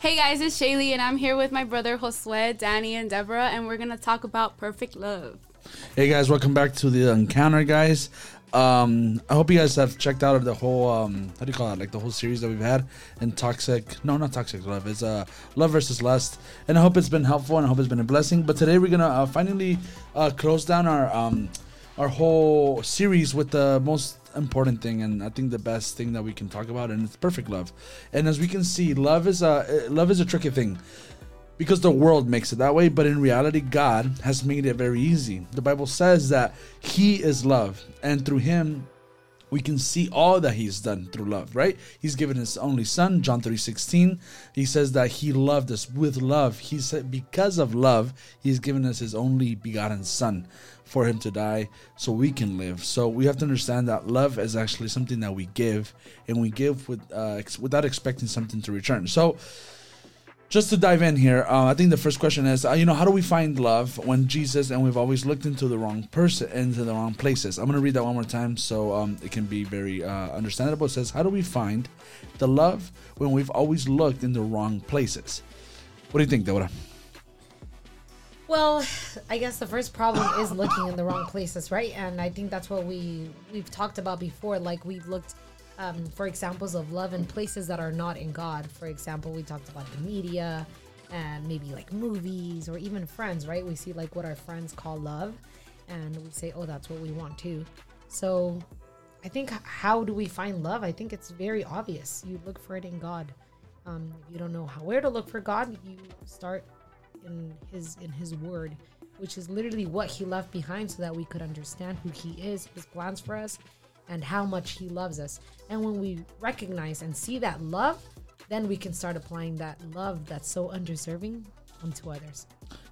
Hey guys, it's Shaylee, and I'm here with my brother Josue, Danny, and Deborah, and we're gonna talk about perfect love. Hey guys, welcome back to the encounter, guys. Um, I hope you guys have checked out the whole um, how do you call it? Like the whole series that we've had in toxic. No, not toxic love. It's uh, love versus lust, and I hope it's been helpful and I hope it's been a blessing. But today we're gonna uh, finally uh, close down our um, our whole series with the most important thing and I think the best thing that we can talk about and it's perfect love. And as we can see, love is a love is a tricky thing because the world makes it that way, but in reality God has made it very easy. The Bible says that he is love and through him we can see all that he's done through love, right? He's given his only son, John 3:16. He says that he loved us with love. He said because of love, he's given us his only begotten son for him to die so we can live. So we have to understand that love is actually something that we give and we give with uh, without expecting something to return. So just to dive in here, uh, I think the first question is, uh, you know, how do we find love when Jesus and we've always looked into the wrong person, into the wrong places? I'm going to read that one more time so um, it can be very uh, understandable. It says, how do we find the love when we've always looked in the wrong places? What do you think, Deborah? Well, I guess the first problem is looking in the wrong places, right? And I think that's what we we've talked about before. Like we've looked um, for examples of love in places that are not in God. For example, we talked about the media and maybe like movies or even friends, right? We see like what our friends call love, and we say, oh, that's what we want too. So, I think how do we find love? I think it's very obvious. You look for it in God. Um, if you don't know how where to look for God, you start in his in his word which is literally what he left behind so that we could understand who he is his plans for us and how much he loves us and when we recognize and see that love then we can start applying that love that's so undeserving onto others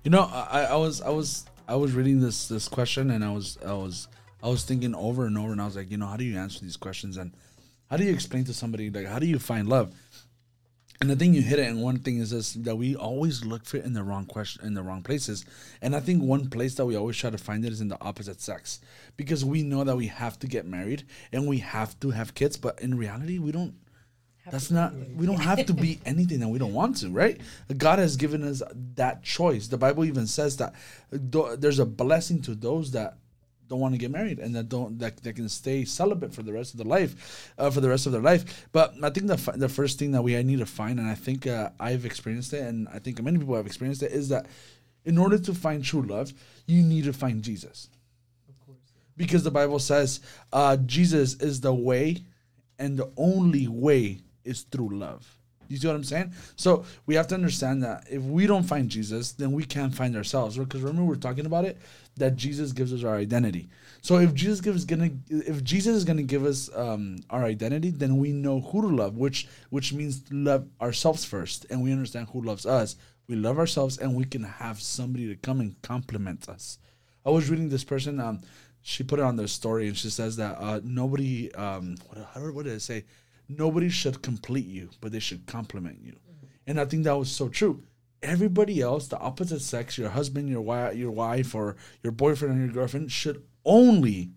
You know, I, I was I was I was reading this this question and I was I was I was thinking over and over and I was like, you know, how do you answer these questions and how do you explain to somebody like how do you find love? And the thing you hit it, and one thing is this that we always look for it in the wrong question in the wrong places. And I think one place that we always try to find it is in the opposite sex. Because we know that we have to get married and we have to have kids, but in reality we don't that's not we don't have to be anything that we don't want to right god has given us that choice the bible even says that th- there's a blessing to those that don't want to get married and that don't that, that can stay celibate for the rest of their life uh, for the rest of their life. But i think the, the first thing that we I need to find and i think uh, i've experienced it and i think many people have experienced it is that in order to find true love you need to find jesus. Because the Bible says uh, Jesus is the way, and the only way is through love. You see what I'm saying? So we have to understand that if we don't find Jesus, then we can't find ourselves. Because remember, we're talking about it that Jesus gives us our identity. So if Jesus gives gonna, if Jesus is gonna give us um, our identity, then we know who to love, which which means love ourselves first, and we understand who loves us. We love ourselves, and we can have somebody to come and compliment us. I was reading this person. Um, she put it on their story, and she says that uh, nobody. Um, what, what did I say? Nobody should complete you, but they should compliment you. And I think that was so true. Everybody else, the opposite sex, your husband, your wife, your wife, or your boyfriend or your girlfriend, should only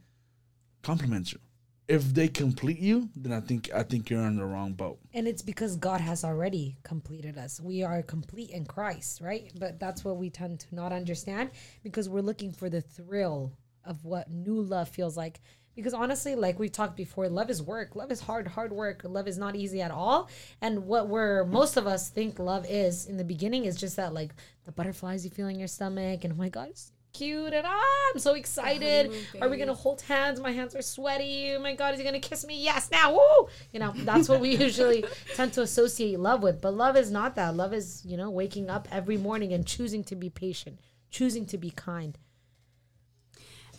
compliment you. If they complete you, then I think I think you're on the wrong boat. and it's because god has already completed us we are complete in christ right but that's what we tend to not understand because we're looking for the thrill of what new love feels like because honestly like we talked before love is work. Love is hard hard work. Love is not easy at all. And what we're most of us think love is in the beginning is just that like the butterflies you feel in your stomach and oh my god it's cute and ah, i'm so excited. Are we gonna hold hands? My hands are sweaty. Oh my god is he gonna kiss me? Yes now woo! You know that's what we usually tend to associate love with. But love is not that. Love is you know waking up every morning and choosing to be patient choosing to be kind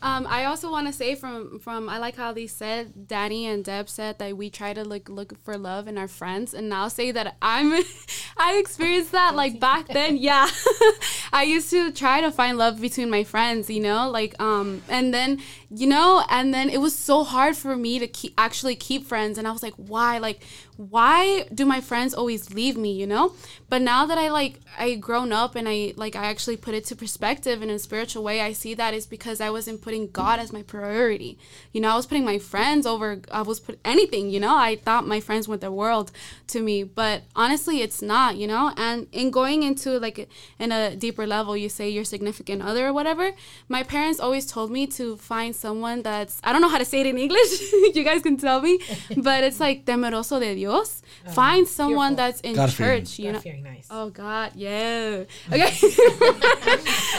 Um, I also want to say from from I like how they said Danny and Deb said that we try to look look for love in our friends, and now say that I'm I experienced that like back then. Yeah, I used to try to find love between my friends, you know, like um, and then you know, and then it was so hard for me to keep actually keep friends, and I was like, why, like why do my friends always leave me you know? But now that i like i grown up and i like i actually put it to perspective in a spiritual way i see that is because i wasn't putting god as my priority. You know i was putting my friends over i was put anything you know? I thought my friends were the world to me but honestly it's not you know? And in going into like in a deeper level you say your significant other or whatever my parents always told me to find someone that's i don't know how to say it in english you guys can tell me but it's like temeroso de dios Dios. Um, Find someone fearful. that's in God church. You know. Nice. Oh God, yeah. Okay.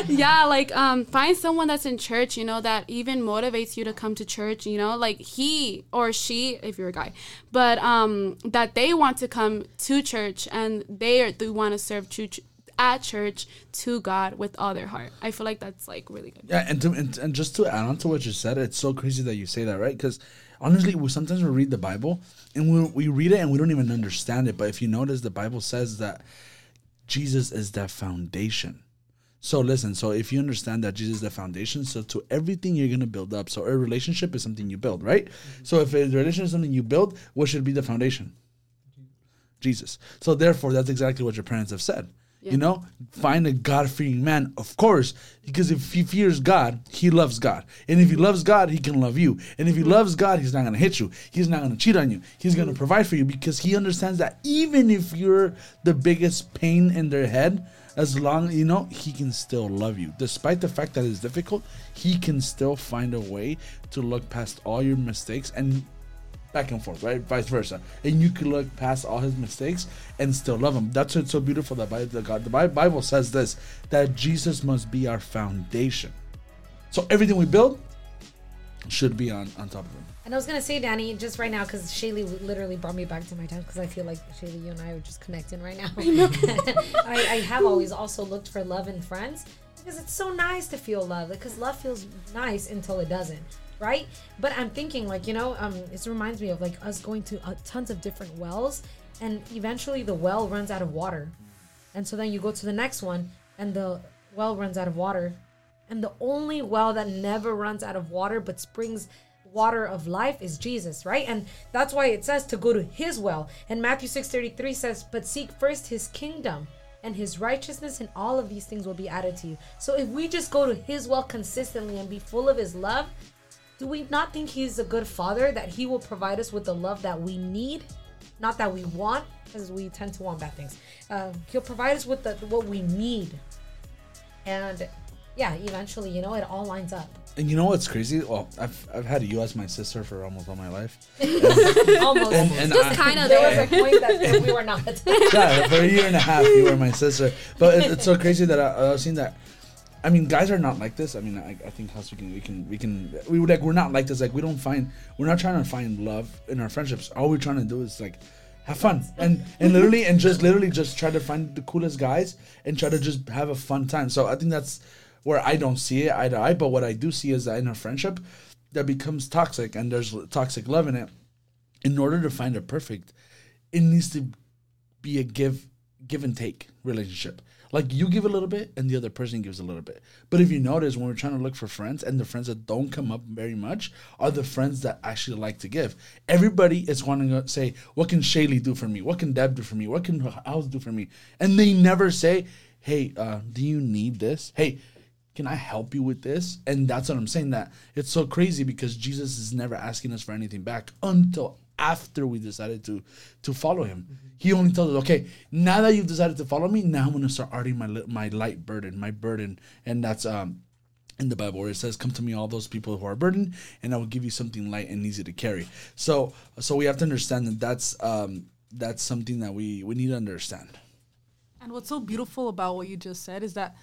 yeah, like um, find someone that's in church. You know that even motivates you to come to church. You know, like he or she, if you're a guy, but um, that they want to come to church and they are, they want to serve church at church to God with all their heart. I feel like that's like really good. Yeah, and to, and, and just to add on to what you said, it's so crazy that you say that, right? Because honestly, we sometimes we read the Bible and we, we read it and we don't even understand it. But if you notice, the Bible says that Jesus is that foundation. So listen, so if you understand that Jesus is the foundation, so to everything you're gonna build up. So a relationship is something you build, right? Mm-hmm. So if a relationship is something you build, what should be the foundation? Jesus. So therefore, that's exactly what your parents have said. Yeah. You know, find a God fearing man, of course, because if he fears God, he loves God. And if he loves God, he can love you. And if he loves God, he's not going to hit you. He's not going to cheat on you. He's going to mm. provide for you because he understands that even if you're the biggest pain in their head, as long you know he can still love you despite the fact that it's difficult he can still find a way to look past all your mistakes and back and forth, right? Vice versa. And you can look past all his mistakes and still love him. That's what's so beautiful that the God the Bible says this that Jesus must be our foundation. So everything we build should be on, on top of him. And I was gonna say, Danny, just right now, because Shaylee literally brought me back to my time, because I feel like Shaylee, you and I are just connecting right now. I, I have always also looked for love in friends because it's so nice to feel love. Because love feels nice until it doesn't right? But I'm thinking like you know, um, it reminds me of like us going to uh, tons of different wells, and eventually the well runs out of water, and so then you go to the next one, and the well runs out of water, and the only well that never runs out of water but springs water of life is Jesus, right? And that's why it says to go to his well. And Matthew 6:33 says, "But seek first his kingdom and his righteousness and all of these things will be added to you." So if we just go to his well consistently and be full of his love, do we not think he's a good father that he will provide us with the love that we need not that we want because we tend to want bad things uh, he'll provide us with the, what we need and yeah eventually you know it all lines up and you know what's crazy? Well, I've, I've had you as my sister for almost all my life. almost. And, and Just kind of. There was a point that we were not. yeah, for a year and a half, you were my sister. But it, it's so crazy that I, I was seeing that I mean, guys are not like this. I mean, I, I think house we can we can we can we like we're not like this. Like we don't find we're not trying to find love in our friendships. All we're trying to do is like have fun and and mm-hmm. literally and just literally just try to find the coolest guys and try to just have a fun time. So I think that's where I don't see it eye to eye. But what I do see is that in a friendship that becomes toxic and there's toxic love in it. In order to find a perfect, it needs to be a give give and take relationship. Like you give a little bit and the other person gives a little bit. But if you notice when we're trying to look for friends and the friends that don't come up very much are the friends that actually like to give. Everybody is wanting to say, What can Shaylee do for me? What can Deb do for me? What can House do for me? And they never say, Hey, uh, do you need this? Hey, can I help you with this? And that's what I'm saying. That it's so crazy because Jesus is never asking us for anything back until after we decided to to follow him. Mm-hmm. He only tells us, okay, now that you've decided to follow me, now I'm gonna start adding my my light burden, my burden, and that's um in the Bible where it says, "Come to me, all those people who are burdened, and I will give you something light and easy to carry." So, so we have to understand that that's um, that's something that we we need to understand. And what's so beautiful about what you just said is that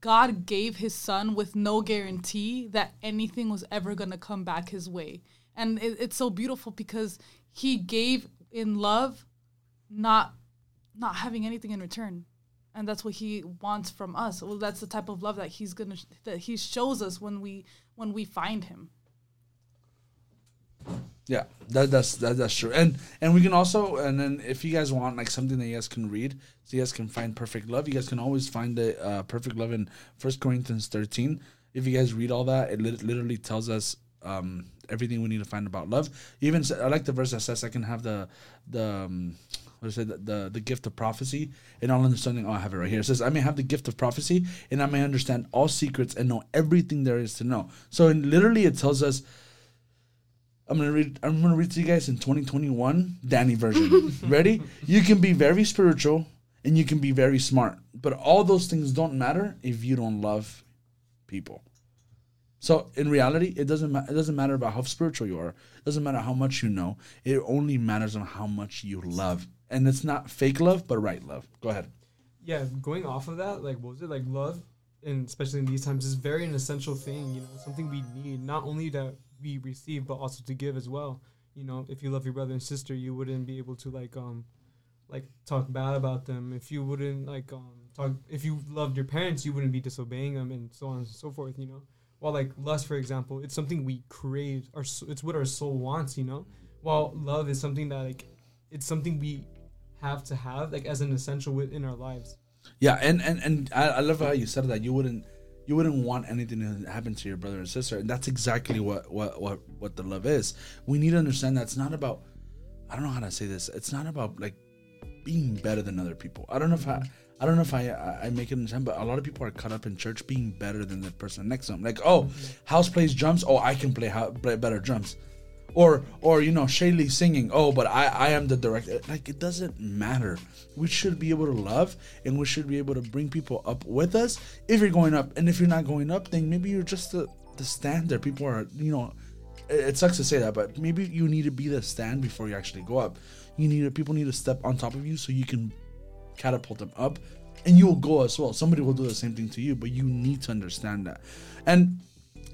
God gave His Son with no guarantee that anything was ever going to come back His way and it, it's so beautiful because he gave in love not not having anything in return and that's what he wants from us. Well, that's the type of love that he's gonna that he shows us when we when we find him. Yeah, that, that's that, that's true. And and we can also and then if you guys want like something that you guys can read, so you guys can find perfect love. You guys can always find the uh, perfect love in First Corinthians thirteen. If you guys read all that, it lit- literally tells us um, everything we need to find about love. Even I like the verse that says I can have the the um, what is it the, the the gift of prophecy and all understanding. Oh, I have it right here. It says I may have the gift of prophecy and I may understand all secrets and know everything there is to know. So in, literally, it tells us. I'm gonna read. I'm gonna read to you guys in 2021 Danny version. Ready? You can be very spiritual and you can be very smart, but all those things don't matter if you don't love people. So in reality, it doesn't. Ma- it doesn't matter about how spiritual you are. It doesn't matter how much you know. It only matters on how much you love, and it's not fake love, but right love. Go ahead. yeah, going off of that, like what was it like love, and especially in these times, is very an essential thing. You know, something we need not only that we receive, but also to give as well. You know, if you love your brother and sister, you wouldn't be able to like um, like talk bad about them. If you wouldn't like um talk, if you loved your parents, you wouldn't be disobeying them, and so on and so forth. You know, while like lust, for example, it's something we crave. Our it's what our soul wants. You know, while love is something that like it's something we have to have like as an essential within our lives. Yeah, and and and I, I love how you said that you wouldn't you wouldn't want anything to happen to your brother and sister, and that's exactly what what what what the love is. We need to understand that it's not about I don't know how to say this. It's not about like being better than other people. I don't know if I I don't know if I I, make it understand, but a lot of people are caught up in church being better than the person next to them. Like, oh, mm-hmm. House plays drums. Oh, I can play, how, play better drums. Or, or you know, Shaylee singing. Oh, but I, I am the director. Like it doesn't matter. We should be able to love, and we should be able to bring people up with us. If you're going up, and if you're not going up, then maybe you're just the the standard. People are, you know, it, it sucks to say that, but maybe you need to be the stand before you actually go up. You need to, people need to step on top of you so you can catapult them up and you will go as well. Somebody will do the same thing to you but you need to understand that. And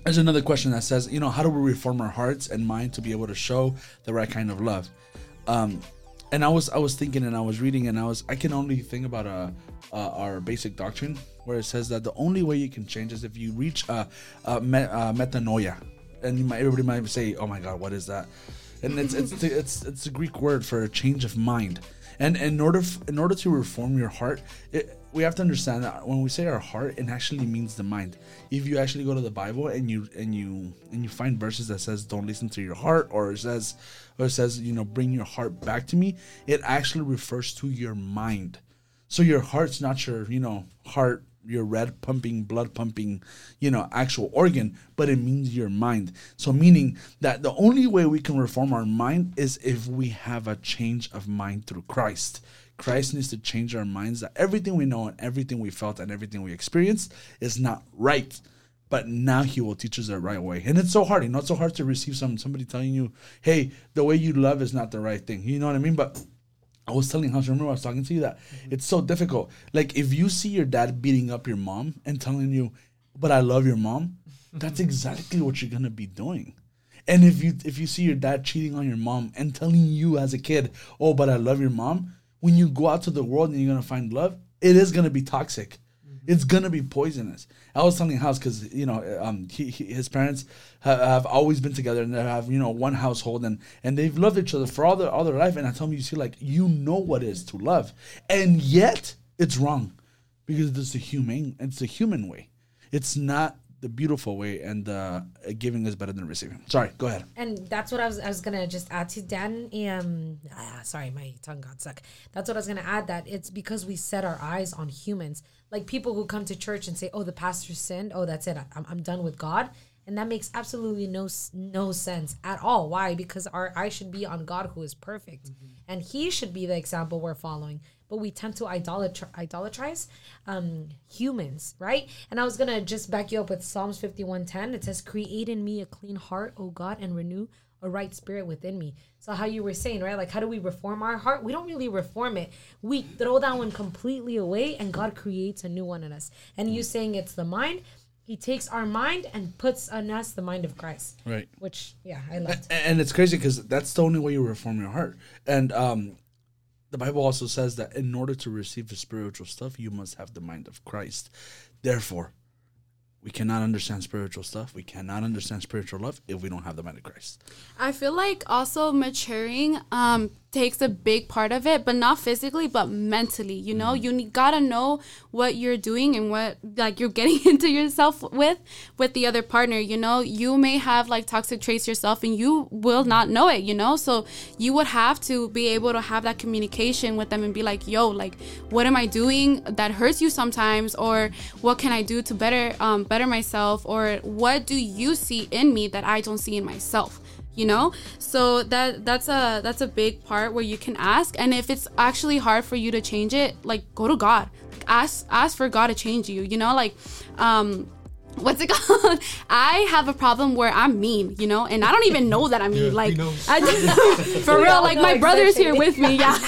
there's another question that says you know how do we reform our hearts and mind to be able to show the right kind of love? Um and i was i was thinking and i was reading and i was i can only think about uh, uh our basic doctrine where it says that the only way you can change is if you reach uh, uh, uh metanoia. And might, everybody might say oh my god what is that? And it's it's the, it's it's a Greek word for a change of mind. And in order f- in order to reform your heart, it, we have to understand that when we say our heart, it actually means the mind. If you actually go to the Bible and you and you and you find verses that says don't listen to your heart, or it says or it says you know bring your heart back to me, it actually refers to your mind. So your heart's not your you know heart your red pumping blood pumping you know actual organ but it means your mind. So meaning that the only way we can reform our mind is if we have a change of mind through christ. Christ needs to change our minds that everything we know and everything we felt and everything we experienced is not right. But now he will teach us the right way. And it's so hard. You know it's so hard to receive some somebody telling you hey the way you love is not the right thing. You know what i mean? But I was telling Hans, remember I was talking to you that mm-hmm. it's so difficult. Like if you see your dad beating up your mom and telling you, "But I love your mom," that's exactly what you're gonna be doing. And if you if you see your dad cheating on your mom and telling you as a kid, "Oh, but I love your mom," when you go out to the world and you're gonna find love, it is gonna be toxic. It's gonna be poisonous. I was telling House because you know um, he, he, his parents have, have always been together and they have you know one household and and they've loved each other for all their all their life. And I tell him, you see, like you know what it is to love, and yet it's wrong because it's the humane it's the human way. It's not the beautiful way, and uh, giving is better than receiving. Sorry, go ahead. And that's what I was I was gonna just add to Dan. Um, ah, sorry, my tongue got stuck. That's what I was gonna add. That it's because we set our eyes on humans, like people who come to church and say, "Oh, the pastor sinned. Oh, that's it. I'm, I'm done with God." And that makes absolutely no no sense at all. Why? Because our eyes should be on God, who is perfect, and He should be the example we're following. But we tend to idolatr- idolatrize um, humans, right? And I was gonna just back you up with Psalms fifty one ten. It says, "Create in me a clean heart, O God, and renew a right spirit within me." So how you were saying, right? Like, how do we reform our heart? We don't really reform it. We throw that one completely away, and God creates a new one in us. And you saying it's the mind. He takes our mind and puts on us the mind of Christ. Right. Which, yeah, I loved. and it's crazy because that's the only way you reform your heart and um the Bible also says that in order to receive the spiritual stuff, you must have the mind of Christ. Therefore, we cannot understand spiritual stuff. We cannot understand spiritual love if we don't have the mind of Christ. I feel like also maturing um, takes a big part of it, but not physically, but mentally. You know, you need, gotta know what you're doing and what like you're getting into yourself with with the other partner. You know, you may have like toxic traits yourself, and you will not know it. You know, so you would have to be able to have that communication with them and be like, "Yo, like, what am I doing that hurts you sometimes, or what can I do to better um, better myself, or what do you see in me that I don't see in myself?" you know? So that that's a that's a big part where you can ask. And if it's actually hard for you to change it like go to god. Like, ask ask for god to change you you know? Like um what's it called? I have a problem where I'm mean, you know, and I don't even know that I'm mean. Yeah, like. I just, for real, like know my brother's here with me. Yeah.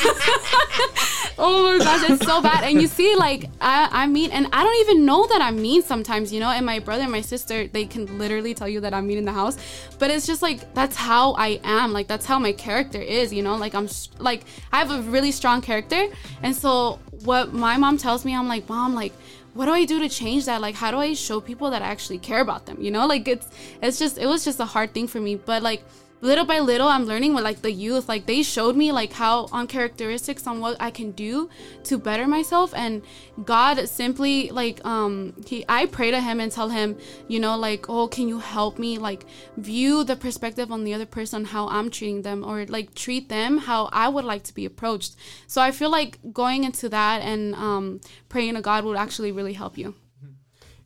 oh my gosh, it's so bad. And you see, like, I, I'm mean, and I don't even know that I'm mean sometimes, you know. And my brother and my sister, they can literally tell you that I'm mean in the house, but it's just like that's how I am. Like that's how my character is, you know. Like I'm like I have a really strong character, and so what my mom tells me, I'm like, mom, like what do I do to change that? Like, how do I show people that I actually care about them? You know, like it's it's just it was just a hard thing for me. But like little by little, I'm learning with like the youth. Like they showed me like how on characteristics on what I can do to better myself. And God simply like um he I pray to him and tell him, you know, like oh, can you help me like view the perspective on the other person how I'm treating them or like treat them how I would like to be approached. So I feel like going into that and um praying to God would actually really help you.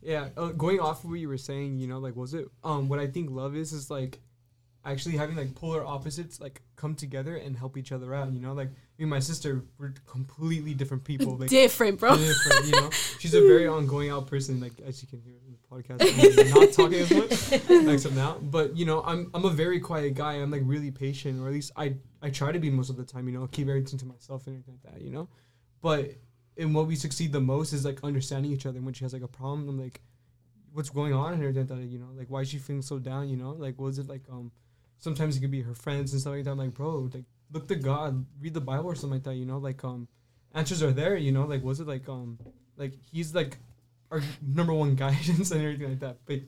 Yeah, uh, going off of what you were saying, you know, like was it um what I think love is is like actually having like polar opposites like come together and help each other out. You know, like me and my sister we're completely different people. Like Different, bro. different, you know. She's a very ongoing out person, like as you can hear in the podcast. I'm not talking as much, except now. But you know, I'm I'm a very quiet guy. I'm like really patient, or at least I I try to be most of the time. You know, I keep everything to myself and everything like that. You know, but in what we succeed the most is like understanding each other. When she has like a problem, I'm like, what's going on and everything like. You know, like why is she feeling so down? You know, like was it like um sometimes it could be her friends and stuff like that. I'm like, bro, like look to God, read the Bible or something like that. You know, like um answers are there. You know, like was it like um like he's like our number one guidance and everything like that. But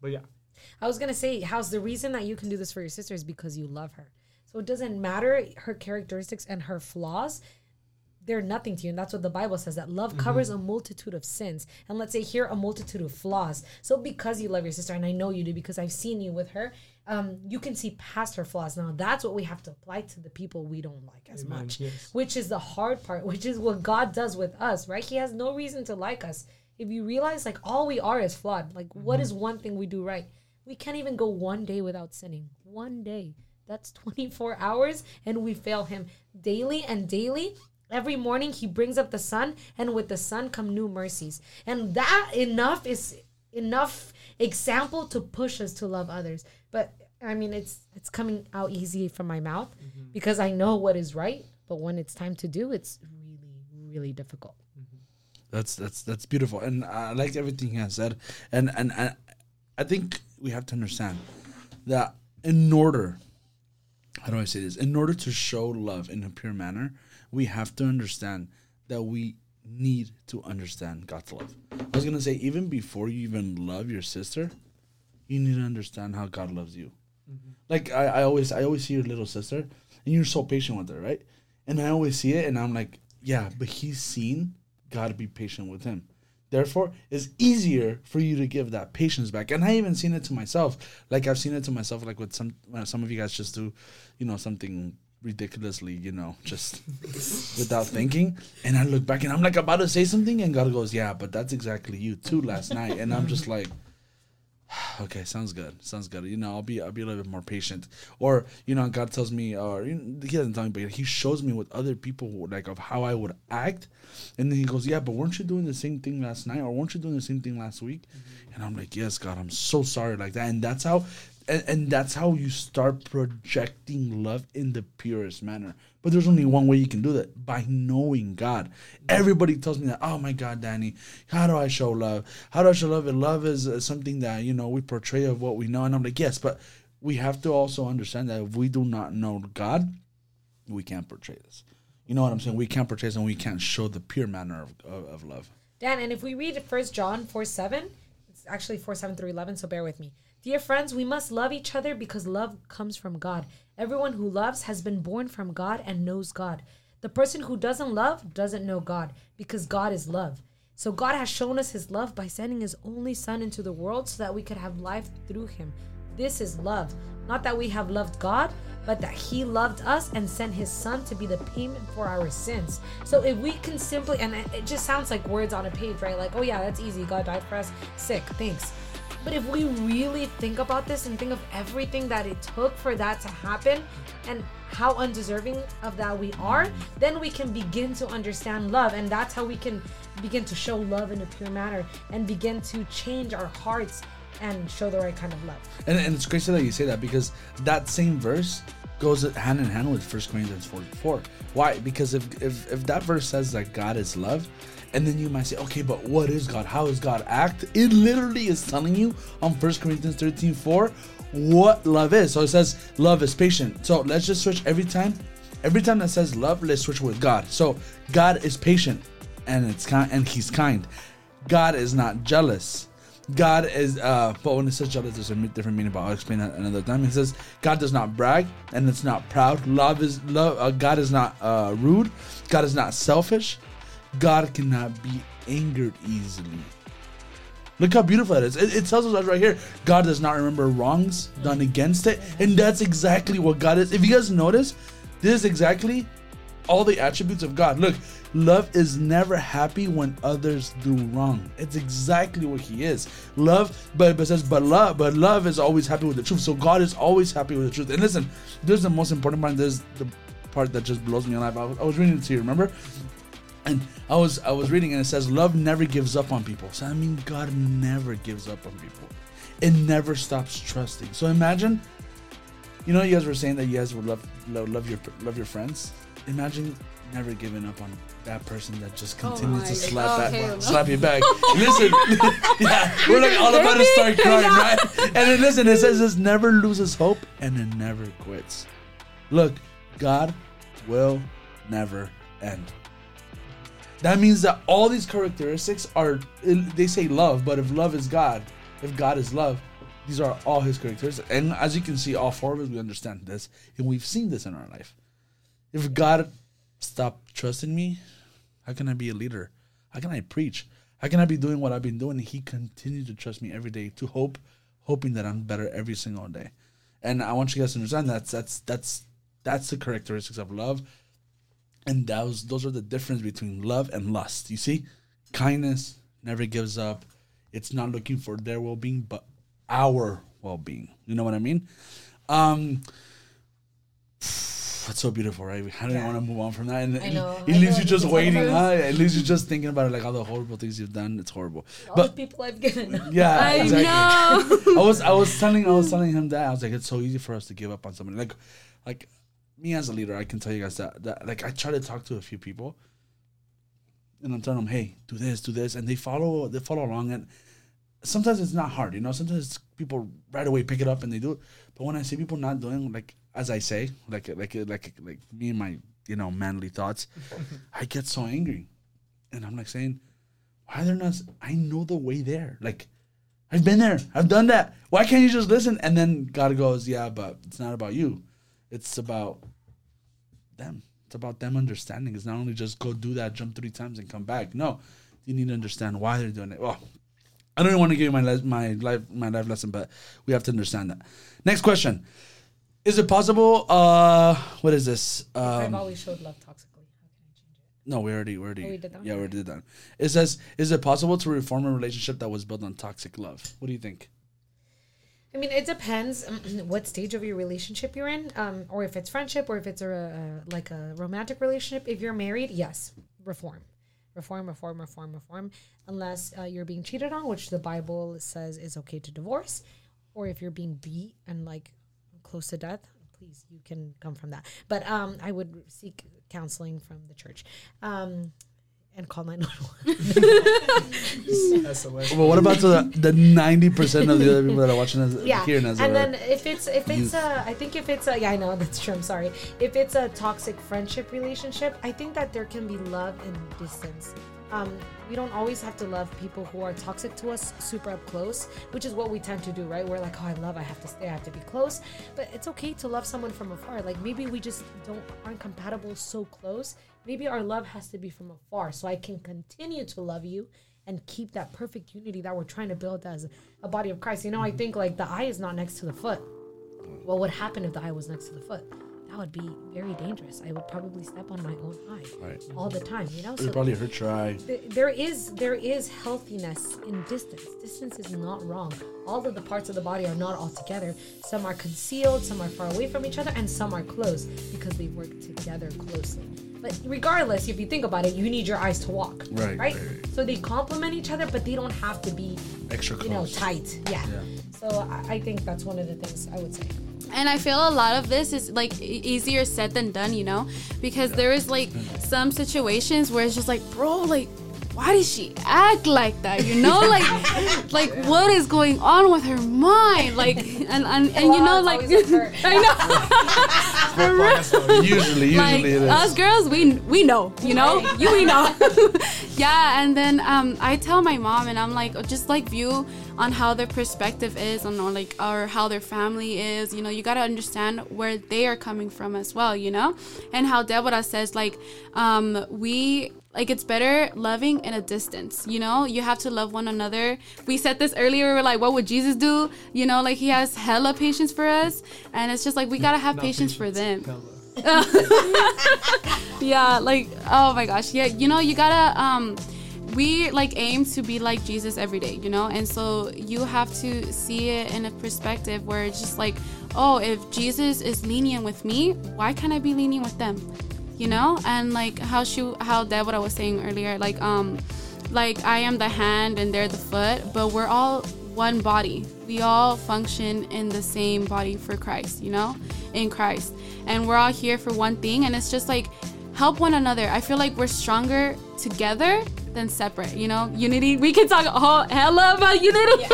but yeah, I was gonna say, how's the reason that you can do this for your sister is because you love her. So it doesn't matter her characteristics and her flaws. They're nothing to you. And that's what the Bible says that love covers a multitude of sins. And let's say here a multitude of flaws. So because you love your sister, and I know you do because I've seen you with her, um, you can see past her flaws. Now that's what we have to apply to the people we don't like as Amen. much. Yes. Which is the hard part, which is what God does with us, right? He has no reason to like us. If you realize like all we are is flawed. Like what is one thing we do right? We can't even go one day without sinning. One day. That's 24 hours and we fail him daily and daily. Every morning he brings up the sun and with the sun come new mercies. And that enough is enough example to push us to love others. But I mean it's it's coming out easy from my mouth mm-hmm. because I know what is right, but when it's time to do it's really really difficult. Mm-hmm. That's that's that's beautiful, and I like everything he has said. And and I, I think we have to understand that in order, how do I say this? In order to show love in a pure manner, we have to understand that we need to understand God's love. I was gonna say even before you even love your sister, you need to understand how God loves you. Mm-hmm. Like I, I always I always see your little sister, and you're so patient with her, right? And I always see it, and I'm like, yeah, but he's seen God to be patient with him. Therefore, it's easier for you to give that patience back. And I even seen it to myself. Like I've seen it to myself, like with some when some of you guys just do, you know, something ridiculously, you know, just without thinking. And I look back and I'm like about to say something, and God goes, "Yeah, but that's exactly you too last night." And I'm just like, okay, sounds good, sounds good. You know, I'll be I'll be a little bit more patient. Or you know, God tells me, or you know, He doesn't tell me, but He shows me with other people would, like of how I would act, and then He goes, "Yeah, but weren't you doing the same thing last night, or weren't you doing the same thing last week?" Mm-hmm. And I'm like, "Yes, God, I'm so sorry like that." And that's how, and, and that's how you start projecting love in the purest manner. But there's only one way you can do that by knowing God. Everybody tells me that, oh my God, Danny, how do I show love? How do I show love? And love is uh, something that, you know, we portray of what we know. And I'm like, yes, but we have to also understand that if we do not know God, we can't portray this. you know what I'm saying. We can't portray and we can't show the pure manner of, of, of love. Dan, and if we read First John 4 7, it's actually 4 7 through 11, so bear with me. Dear friends, we must love each other because love comes from God. Everyone who loves has been born from God and knows God. The person who doesn't love doesn't know God because God is love. So God has shown us his love by sending his only son into the world so that we could have life through him. This is love. Not that we have loved God, but that he loved us and sent his son to be the payment for our sins. So if we can simply, and it just sounds like words on a page, right? Like, oh yeah, that's easy. God died for us. Sick. Thanks. But if we really think about this and think of everything that it took for that to happen and how undeserving of that we are, then we can begin to understand love. And that's how we can begin to show love in a pure manner and begin to change our hearts and show the right kind of love. And, and it's crazy that you say that because that same verse goes hand in hand with 1 Corinthians 44. Why? Because if, if, if that verse says that God is love, and then you might say, okay, but what is God? How does God act? It literally is telling you on 1 Corinthians 13 4 what love is. So it says love is patient. So let's just switch every time. Every time that says love, let's switch with God. So God is patient and it's kind and he's kind. God is not jealous. God is, uh, but when it says jealous, there's a different meaning. But I'll explain that another time. It says God does not brag and it's not proud. Love is love. Uh, God is not uh, rude. God is not selfish. God cannot be angered easily. Look how beautiful that is. It, it tells us right here God does not remember wrongs done against it. And that's exactly what God is. If you guys notice, this is exactly all the attributes of God. Look, love is never happy when others do wrong. It's exactly what he is. Love, but, but says, but love, but love is always happy with the truth. So God is always happy with the truth. And listen, this is the most important part. This is the part that just blows me alive. I was, I was reading it to you, remember? and I was I was reading and it says love never gives up on people. So I mean God never gives up on people. It never stops trusting. So imagine, you know, you guys were saying that you guys would love love, love your love your friends. Imagine never giving up on that person that just Oh continues to slap God. back, Okay. slap you back. listen, yeah, we're like all about to start crying, right? And then listen, it says this never loses hope and it never quits. Look, God will never end. That means that all these characteristics are, they say love, but if love is God, if God is love, these are all his characteristics. And as you can see, all four of us, we understand this, and we've seen this in our life. If God stopped trusting me, how can I be a leader? How can I preach? How can I be doing what I've been doing? He continued to trust me every day to hope, hoping that I'm better every single day. And I want you guys to understand that's that's that's that's the characteristics of love and those those are the difference between love and lust. You see, kindness never gives up. It's not looking for their well being, but our well being. You know what I mean? Um, that's so beautiful, right? I don't want to move on from that, and I know, it I leaves know, you just waiting. Huh? It leaves you just thinking about it, like all the horrible things you've done. It's horrible. All But the people I've given. yeah, I exactly. know. I was I was telling I was telling him that I was like it's so easy for us to give up on somebody like like me as a leader I can tell you guys that that like I try to talk to a few people and I'm telling them hey do this do this and they follow they follow along and sometimes it's not hard you know sometimes people right away pick it up and they do it but when I see people not doing like as I say like like like like me and my you know manly thoughts I get so angry and I'm like saying why they're not I know the way there like I've been there. I've done that. Why can't you just listen? And then God goes, Yeah, but it's not about you. It's about them. It's about them understanding. It's not only just go do that, jump three times and come back. No, you need to understand why they're doing it. Well, I don't even want to give you my les- my life my life lesson, but we have to understand that. Next question: Is it possible? Uh, what is this? I've Um, always showed love toxically. How can I change it? no, we already, we already, Oh, we did that? yeah, we already did that. It says, is it possible to reform a relationship that was built on toxic love? What do you think? I mean, it depends um, what stage of your relationship you're in, um, or if it's friendship, or if it's a, a like a romantic relationship. If you're married, yes, reform, reform, reform, reform, reform. Unless uh, you're being cheated on, which the Bible says is okay to divorce, or if you're being beat and like close to death, please you can come from that. But um, I would seek counseling from the church. Um, and call 911. SOS. Well, what about the the ninety percent of the other people that are watching us yeah. here in And Nazareth? then if it's if it's a, I think if it's a, yeah, I know that's true. I'm sorry. If it's a toxic friendship relationship, I think that there can be love in distance. Um, we don't always have to love people who are toxic to us super up close, which is what we tend to do, right? We're like, oh, I love, I have to stay, I have to be close. But it's okay to love someone from afar. Like maybe we just don't aren't compatible so close. Maybe our love has to be from afar, so I can continue to love you and keep that perfect unity that we're trying to build as a body of Christ. You know, I think like the eye is not next to the foot. What would happen if the eye was next to the foot? That would be very dangerous. I would probably step on my own eye Right. all the time. You know, it would probably hurt your eye. th- there is there is healthiness in distance. Distance is not wrong. All of the parts of the body are not all together. Some are concealed, some are far away from each other, and some are close because they work together closely. But regardless, if you think about it, you need your eyes to walk. Right, Right. right. So they complement each other, but they don't have to be Extra you know tight. Yeah. Yeah. So I, I think that's one of the things I would say. And I feel a lot of this is like easier said than done, you know, because there is like some situations where it's just like, bro, like, why does she act like that? You know, like, like what is going on with her mind? Like, and and, and you know, like, I know. Usually, usually like it is. us girls we we know you know you we know yeah and then um i tell my mom and i'm like just like view on how their perspective is on or like or how their family is you know you got to understand where they are coming from as well you know and how deborah says like um we like it's better loving in a distance you know? You have to love one another. We said this earlier we were like what would jesus do? You know like he has hella patience for us and it's just like we gotta have Not patience for them. yeah like oh my gosh. Yeah you know you gotta um we like aim to be like jesus every day you know? And so you have to see it in a perspective where it's just like oh if jesus is lenient with me why can't i be lenient with them you know? And like how she how that what i was saying earlier like um like i am the hand and they're the foot but we're all one body. We all function in the same body for christ you know? In christ. And we're all here for one thing and it's just like help one another. I feel like we're stronger together than separate you know? Unity we can talk all hella about unity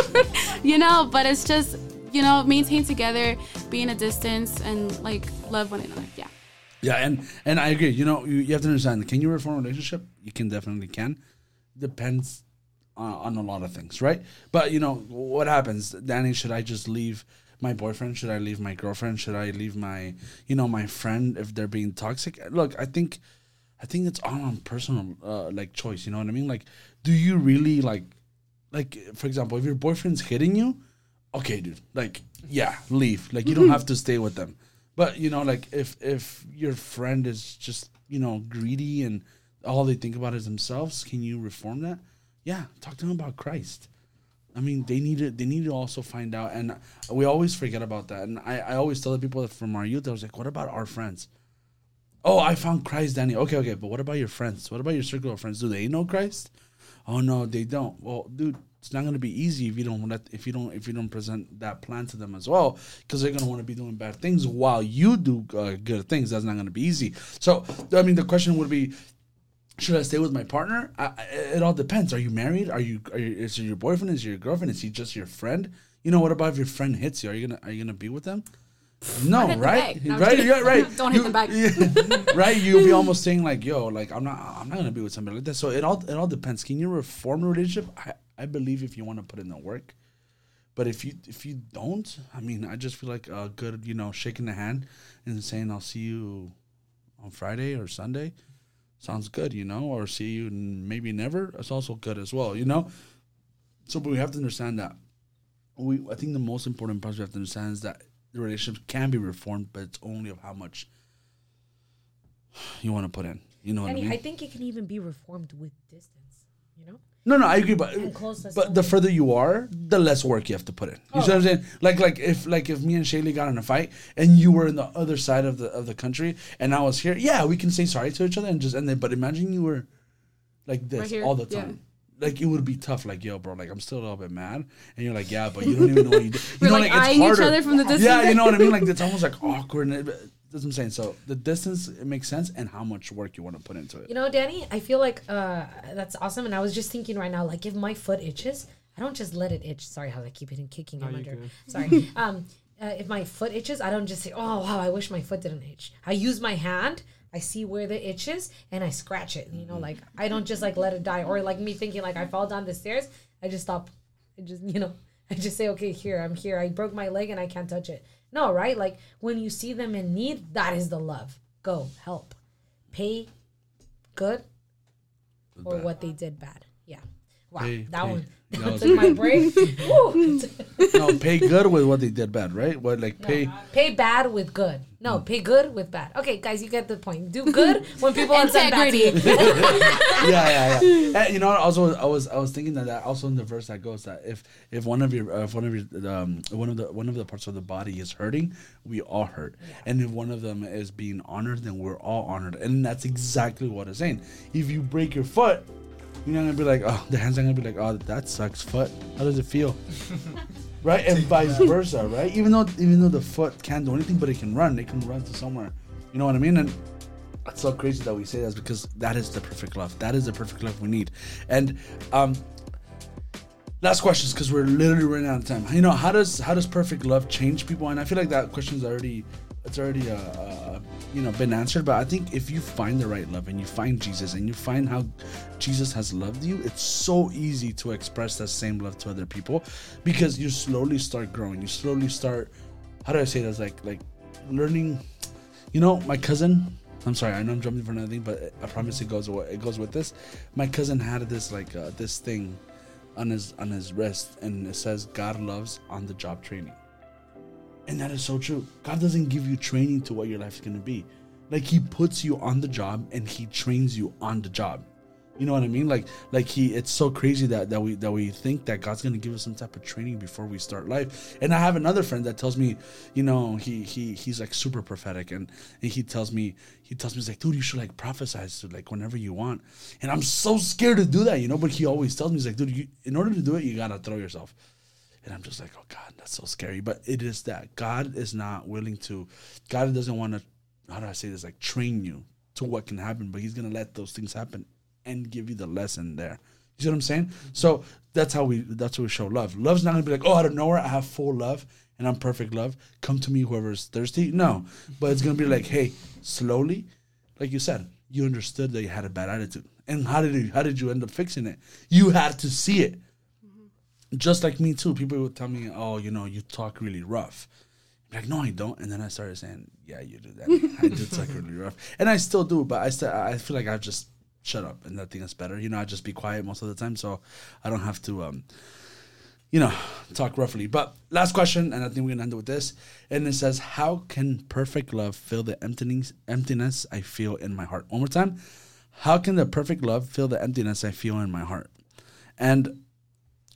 you know? But it's just you know maintain together be in a distance and like love one another. Yeah Yeah, and and I agree. You know, you, you have to understand. Can you reform a relationship? You can definitely can. Depends on, on a lot of things, right? But you know what happens, Danny? Should I just leave my boyfriend? Should I leave my girlfriend? Should I leave my you know my friend if they're being toxic? Look, I think I think it's all on personal uh, like choice. You know what I mean? Like, do you really like like for example, if your boyfriend's hitting you, okay, dude, like yeah, leave. Like you don't have to stay with them. But you know, like if if your friend is just you know greedy and all they think about is themselves, can you reform that? Yeah, talk to them about Christ. I mean, they need to they need to also find out, and we always forget about that. And I, I always tell the people that from our youth, I was like, what about our friends? Oh, I found Christ, Danny. Okay, okay, but what about your friends? What about your circle of friends? Do they know Christ? Oh no, they don't. Well, dude, it's not gonna be easy if you don't let if you don't if you don't present that plan to them as well, because they're gonna want to be doing bad things while you do uh, good things. That's not gonna be easy. So, I mean, the question would be, should I stay with my partner? I, it all depends. Are you married? Are you, are you? Is it your boyfriend? Is it your girlfriend? Is he just your friend? You know, what about if your friend hits you? Are you gonna Are you gonna be with them? No, right? No, right? Yeah, right. Don't hit them back. yeah, right? You'll be almost saying like, "Yo, like I'm not, I'm not gonna be with somebody like that." So it all, it all depends. Can you reform a relationship? I, I believe if you want to put in the work, but if you, if you don't, I mean, I just feel like a good, you know, shaking the hand and saying, "I'll see you on Friday or Sunday," sounds good, you know, or see you maybe never. That's also good as well, you know. So, but we have to understand that. We, I think the most important part we have to understand is that the relationship can be reformed, but it's only of how much you want to put in. You know what And I mean? I think it can even be reformed with distance. You know. No, no, I agree, but but the further you are, the less work you have to put in. You see what I'm oh. saying? Like like if like if me and Shaylee got in a fight and you were in the other side of the of the country and I was here, yeah, we can say sorry to each other and just end it. But imagine you were like this Right all the yeah. time. Like it would be tough. Like yo, bro, like I'm still a little bit mad, and you're like, yeah, but you don't even know what you did. You We're know, like it's eyeing each harder. other from the distance. Yeah, you know what I mean. Like it's almost like awkward. And it, that's what I'm saying. So the distance it makes sense, and how much work you want to put into it. You know, Danny, I feel like uh, that's awesome. And I was just thinking right now, like if my foot itches, I don't just let it itch. Sorry, how I keep hitting kicking No, him under. good. Sorry. um, uh, if my foot itches, I don't just say, "Oh wow, I wish my foot didn't itch." I use my hand. I see where the itch is, and I scratch it. You know, like I don't just like let it die, or like me thinking like I fall down the stairs. I just stop. I just you know, I just say, "Okay, here I'm here. I broke my leg and I can't touch it." No, right? Like when you see them in need, that is the love. Go help, pay good or what they did bad. Yeah. Wow, Pay- that pay. one That was- took my break. Woo. no, pay good with what they did bad, right? What like pay? pay bad with good. No, Mm. pay good with bad. Okay, guys, you get the point. Do good when people have done bad to you. yeah, yeah, yeah. And, you know, also I was I was thinking that, that also in the verse that goes that if if one of your uh, if one of your um one of the one of the parts of the body is hurting, we all hurt, and if one of them is being honored, then we're all honored, and that's exactly what it's saying. If you break your foot. You're not gonna be like, oh, the hands are gonna be like, oh, that sucks, foot. How does it feel? right, and vice versa, right? Even though even though the foot can't do anything, but it can run. It can run to somewhere. You know what I mean? And it's so crazy that we say that because that is the perfect love. That is the perfect love we need. And um last questions because we're literally running out of time. You know, how does how does perfect love change people? And I feel like that question's already it's already uh, uh you know been answered. But I think if you find the right love and you find Jesus and you find how Jesus has loved you, it's so easy to express that same love to other people because you slowly start growing. You slowly start. How do I say this? Like like learning. You know, my cousin. I'm sorry, I know I'm jumping for nothing but I promise it goes away it goes with this. My cousin had this like uh, this thing on his on his wrist, and it says God loves on the job training, and that is so true. God doesn't give you training to what your life is gonna be, like He puts you on the job and He trains you on the job. You know what I mean? Like like He. It's so crazy that that we that we think that God's gonna give us some type of training before we start life. And I have another friend that tells me, you know, he he he's like super prophetic, and and he tells me he tells me he's like, dude, you should like prophesy to like whenever you want. And I'm so scared to do that, you know. But he always tells me he's like, dude, you, in order to do it, you gotta throw yourself. And I'm just like, oh God, that's so scary. But it is that God is not willing to. God doesn't want to. How do I say this? Like train you to what can happen, but He's gonna let those things happen and give you the lesson there. You see what I'm saying? Mm-hmm. So that's how we that's how we show love. Love's not gonna be like, oh, out of nowhere, I have full love and I'm perfect love. Come to me, whoever's thirsty. No, mm-hmm. but it's gonna be like, hey, slowly, like you said, you understood that you had a bad attitude, and how did you how did you end up fixing it? You had to see it. Just like me too. People would tell me, oh, you know, you talk really rough. I'm like, no, I don't. And then I started saying, yeah, you do that. I do talk really rough, and I still do. But I still, I feel like I've just shut up, and I think that's better. You know, I just be quiet most of the time, so I don't have to, um, you know, talk roughly. But last question, and I think we're gonna end it with this. And it says, "How can perfect love fill the emptiness emptiness I feel in my heart?" One more time. How can the perfect love fill the emptiness I feel in my heart? And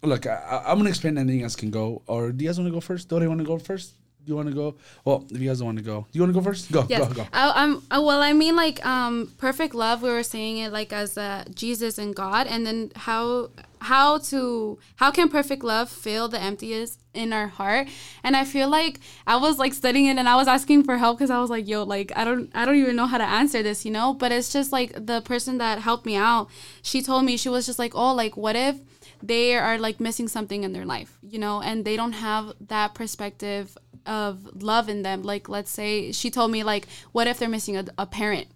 look, I, I'm gonna explain. and then you guys can go. Or do you guys want to go first? Do you want to go first? Do you want to go? Well, if you guys don't want to go, do you want to go first? Go, Yes. go, go. I, I'm uh, well. I mean, like, um, perfect love. We were saying it like as uh, Jesus and God, and then how how to how can perfect love fill the emptiness in our heart? And I feel like I was like studying it, and I was asking for help because I was like, yo, like I don't I don't even know how to answer this, you know. But it's just like the person that helped me out. She told me she was just like, oh, like what if they are like missing something in their life, you know, and they don't have that perspective of love in them. Like, let's say she told me, like, what if they're missing a, a parent,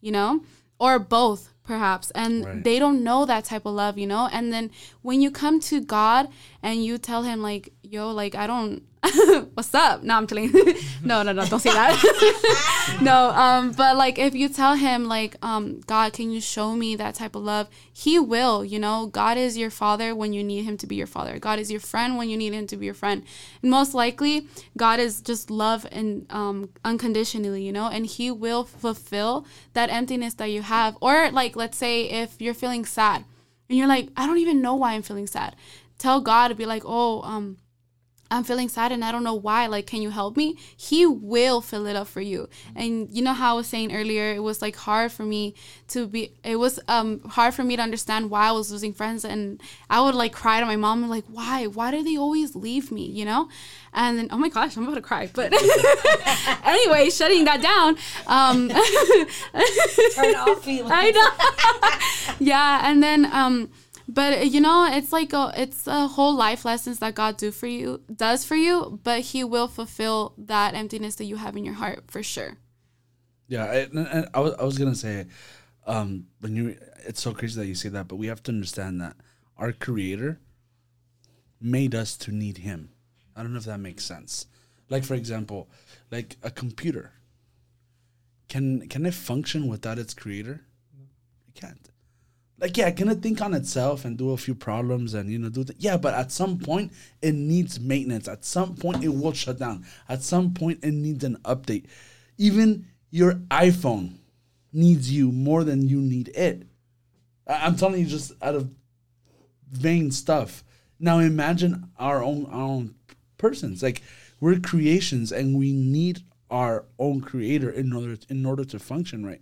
you know, or both perhaps, and Right. they don't know that type of love, you know. And then when you come to God and you tell Him, like, yo, like, I don't. What's up? No, I'm telling no, no, no, don't say that. no, um, but like if you tell him like, um, God, can you show me that type of love? He will, you know. God is your father when you need him to be your father. God is your friend when you need him to be your friend. And most likely, God is just love and um unconditionally, you know, and he will fulfill that emptiness that you have. Or like let's say if you're feeling sad and you're like, I don't even know why I'm feeling sad. Tell God to be like, oh, um, I'm feeling sad and I don't know why. Like, can you help me? He will fill it up for you. And you know how I was saying earlier, it was like hard for me to be, it was um hard for me to understand why I was losing friends. And I would like cry to my mom and like, why? Why do they always leave me? You know? And then, oh my gosh, I'm about to cry. But anyway, shutting that down. Um, Turn off feelings. I know. yeah, and then um, but you know, it's like a, it's a whole life lessons that God do for you, does for you, but He will fulfill that emptiness that you have in your heart for sure. Yeah, I, and I was I was gonna say, um, when you, it's so crazy that you say that, but we have to understand that our Creator made us to need Him. I don't know if that makes sense. Like for example, like a computer. Can can it function without its creator? It can't. Like yeah, can it think on itself and do a few problems and you know do that? Yeah, but at some point it needs maintenance. At some point it will shut down. At some point it needs an update. Even your iPhone needs you more than you need it. I- I'm telling you, just out of vain stuff. Now imagine our own our own persons. Like we're creations, and we need our own creator in order in order to function right.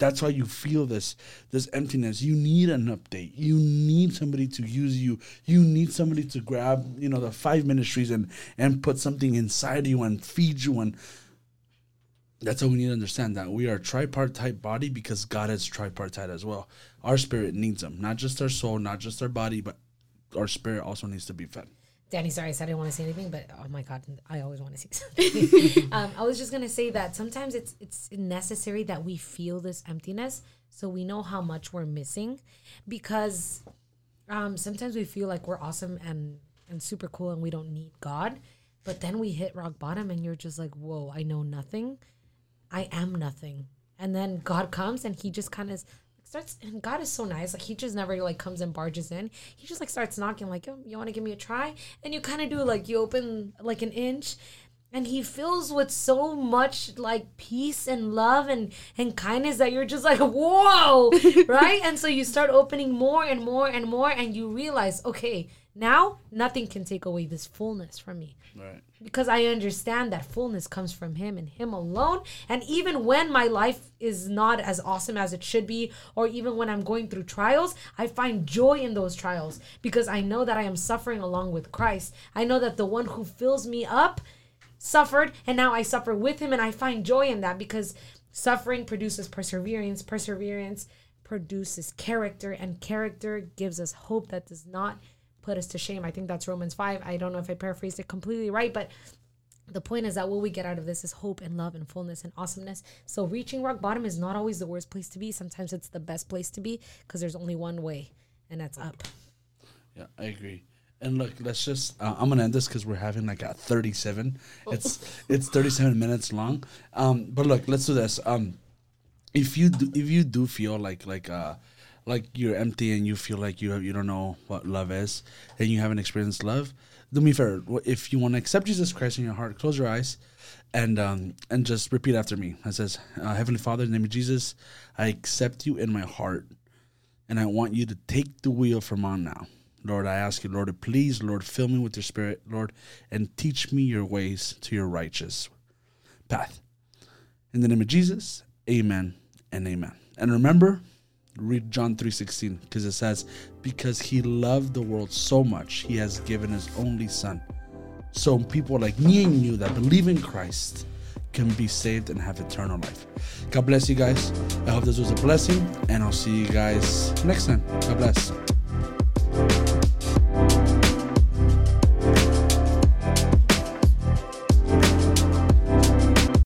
That's why you feel this this emptiness. You need an update. You need somebody to use you. You need somebody to grab you know the five ministries and and put something inside you and feed you and that's what we need to understand that we are tripartite body because God is tripartite as well. Our spirit needs them, not just our soul, not just our body, but our spirit also needs to be fed. Danny, sorry, I said I didn't want to say anything, but oh my god, I always want to say something. um, I was just gonna say that sometimes it's it's necessary that we feel this emptiness so we know how much we're missing, because um, sometimes we feel like we're awesome and and super cool and we don't need God, but then we hit rock bottom and you're just like, whoa, I know nothing, I am nothing, and then God comes and He just kind of starts and God is so nice. Like he just never like comes and barges in. He just like starts knocking, like, Yo, you want to give me a try? And you kind of do like you open like an inch, and he fills with so much like peace and love and and kindness that you're just like whoa, right? and so you start opening more and more and more, and you realize, okay, now nothing can take away this fullness from me Right. Because I understand that fullness comes from Him and Him alone. And even when my life is not as awesome as it should be, or even when I'm going through trials, I find joy in those trials because I know that I am suffering along with Christ. I know that the one who fills me up suffered, and now I suffer with Him, and I find joy in that because suffering produces perseverance, perseverance produces character, and character gives us hope that does not put us to shame. I think that's Romans 5. I don't know if I paraphrased it completely right, but the point is that what we get out of this is hope and love and fullness and awesomeness. So reaching rock bottom is not always the worst place to be. Sometimes it's the best place to be because there's only one way, and that's up. Yeah, I agree. And look, let's just. Uh, I'm gonna end this because we're having like a 37. It's it's 37 minutes long. Um, but look, let's do this. Um, if you do, if you do feel like like uh like you're empty and you feel like you have, you don't know what love is and you haven't experienced love, do me a favor. If you want to accept Jesus Christ in your heart, close your eyes and um and just repeat after me. It says, uh, Heavenly Father, in the name of Jesus, I accept you in my heart and I want you to take the wheel from on now. Lord, I ask you, Lord, to please, Lord, fill me with your spirit, Lord, and teach me your ways to your righteous path. In the name of Jesus, amen and amen. And remember, read John 3:16 because it says, "Because he loved the world so much, he has given his only son." So people like me and you that believe in Christ can be saved and have eternal life. God bless you guys. I hope this was a blessing, and I'll see you guys next time. God bless.